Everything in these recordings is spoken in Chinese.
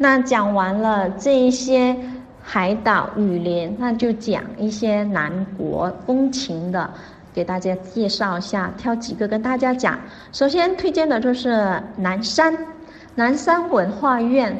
那讲完了这一些海岛雨林，那就讲一些南国风情的，给大家介绍一下，挑几个跟大家讲。首先推荐的就是南山，南山文化院，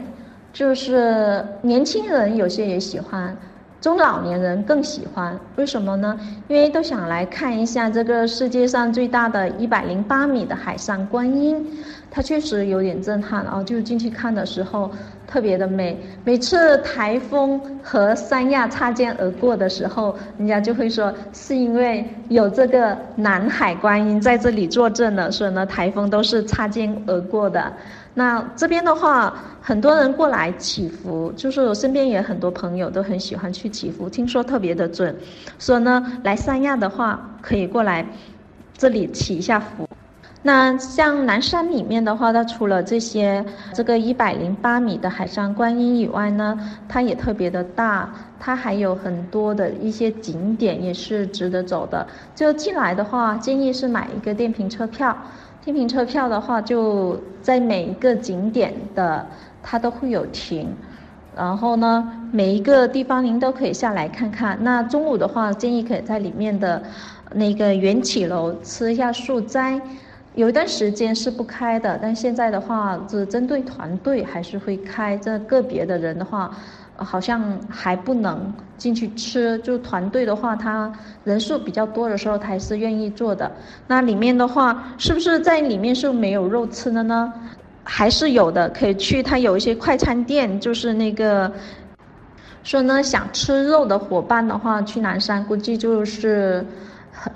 就是年轻人有些也喜欢。中老年人更喜欢，为什么呢？因为都想来看一下这个世界上最大的一百零八米的海上观音，它确实有点震撼啊！就进去看的时候特别的美。每次台风和三亚擦肩而过的时候，人家就会说是因为有这个南海观音在这里坐镇了，所以呢台风都是擦肩而过的。那这边的话，很多人过来祈福，就是我身边也很多朋友都很喜欢去祈福，听说特别的准，所以呢，来三亚的话可以过来这里祈一下福。那像南山里面的话，它除了这些这个一百零八米的海上观音以外呢，它也特别的大，它还有很多的一些景点也是值得走的。就进来的话，建议是买一个电瓶车票。电瓶车票的话，就在每一个景点的它都会有停，然后呢，每一个地方您都可以下来看看。那中午的话，建议可以在里面的那个缘起楼吃一下素斋。有一段时间是不开的，但现在的话，是针对团队还是会开。这个别的人的话。好像还不能进去吃，就团队的话，他人数比较多的时候，他还是愿意做的。那里面的话，是不是在里面是没有肉吃的呢？还是有的，可以去。他有一些快餐店，就是那个，说呢，想吃肉的伙伴的话，去南山估计就是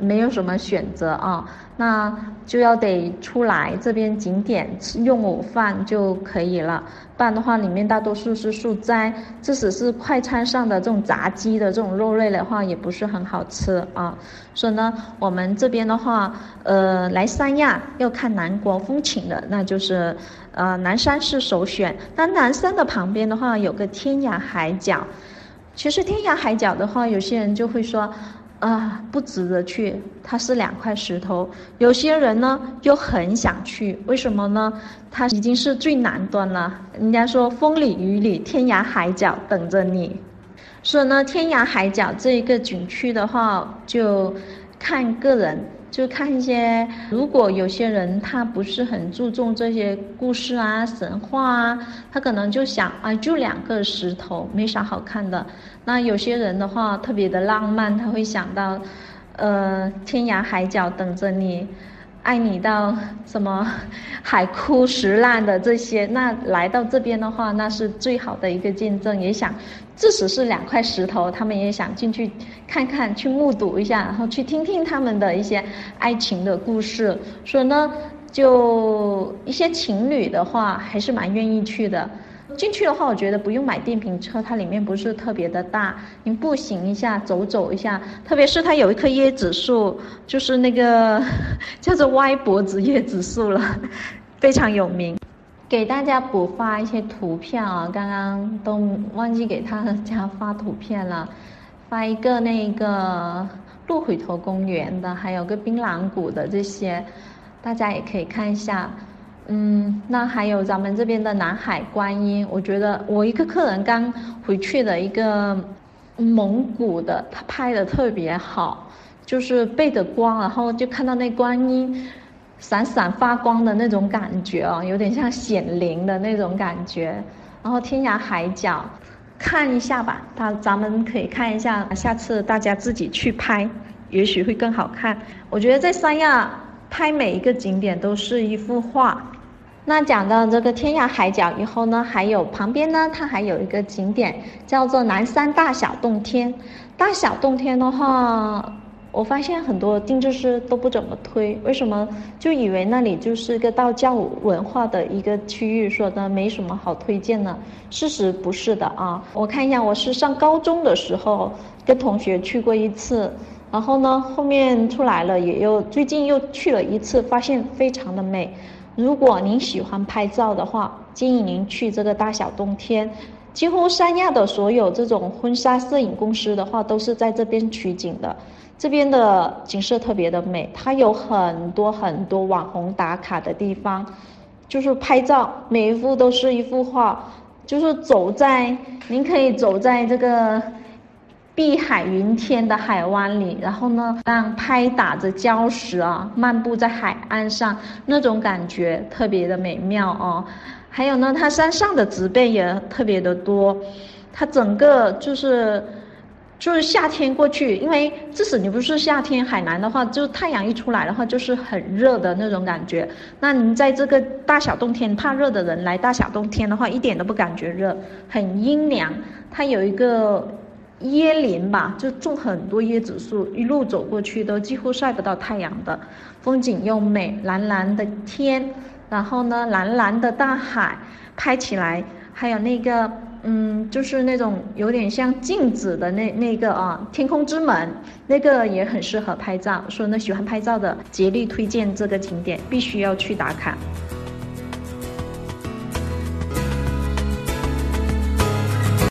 没有什么选择啊。那就要得出来这边景点用午饭就可以了，不然的话里面大多数是素斋，即使是快餐上的这种炸鸡的这种肉类的话，也不是很好吃啊。所以呢，我们这边的话，呃，来三亚要看南国风情的，那就是呃南山是首选。那南山的旁边的话有个天涯海角，其实天涯海角的话，有些人就会说。啊，不值得去，它是两块石头。有些人呢又很想去，为什么呢？它已经是最南端了。人家说风里雨里，天涯海角等着你。所以呢，天涯海角这一个景区的话，就看个人。就看一些，如果有些人他不是很注重这些故事啊、神话啊，他可能就想，啊，就两个石头，没啥好看的。那有些人的话特别的浪漫，他会想到，呃，天涯海角等着你。爱你到什么海枯石烂的这些，那来到这边的话，那是最好的一个见证。也想，即使是两块石头，他们也想进去看看，去目睹一下，然后去听听他们的一些爱情的故事。所以呢，就一些情侣的话，还是蛮愿意去的。进去的话，我觉得不用买电瓶车，它里面不是特别的大，你步行一下，走走一下。特别是它有一棵椰子树，就是那个 叫做歪脖子椰子树了，非常有名。给大家补发一些图片啊，刚刚都忘记给他家发图片了，发一个那个鹿回头公园的，还有个槟榔谷的这些，大家也可以看一下。嗯，那还有咱们这边的南海观音，我觉得我一个客人刚回去的一个蒙古的，他拍的特别好，就是背着光，然后就看到那观音闪闪发光的那种感觉哦，有点像显灵的那种感觉。然后天涯海角，看一下吧，他咱们可以看一下，下次大家自己去拍，也许会更好看。我觉得在三亚。拍每一个景点都是一幅画。那讲到这个天涯海角以后呢，还有旁边呢，它还有一个景点叫做南山大小洞天。大小洞天的话，我发现很多定制师都不怎么推，为什么？就以为那里就是一个道教文化的一个区域，说的没什么好推荐呢。事实不是的啊，我看一下，我是上高中的时候跟同学去过一次。然后呢，后面出来了，也又最近又去了一次，发现非常的美。如果您喜欢拍照的话，建议您去这个大小冬天。几乎三亚的所有这种婚纱摄影公司的话，都是在这边取景的。这边的景色特别的美，它有很多很多网红打卡的地方，就是拍照，每一幅都是一幅画。就是走在，您可以走在这个碧海云天的海湾里，然后呢，让拍打着礁石啊，漫步在海岸上，那种感觉特别的美妙哦。还有呢，它山上的植被也特别的多，它整个就是。就是夏天过去，因为即使你不是夏天，海南的话，就太阳一出来的话，就是很热的那种感觉。那您在这个大小冬天怕热的人来大小冬天的话，一点都不感觉热，很阴凉。它有一个椰林吧，就种很多椰子树，一路走过去都几乎晒不到太阳的，风景又美，蓝蓝的天，然后呢蓝蓝的大海，拍起来还有那个。嗯，就是那种有点像镜子的那那个啊，天空之门，那个也很适合拍照。说呢，喜欢拍照的，竭力推荐这个景点，必须要去打卡。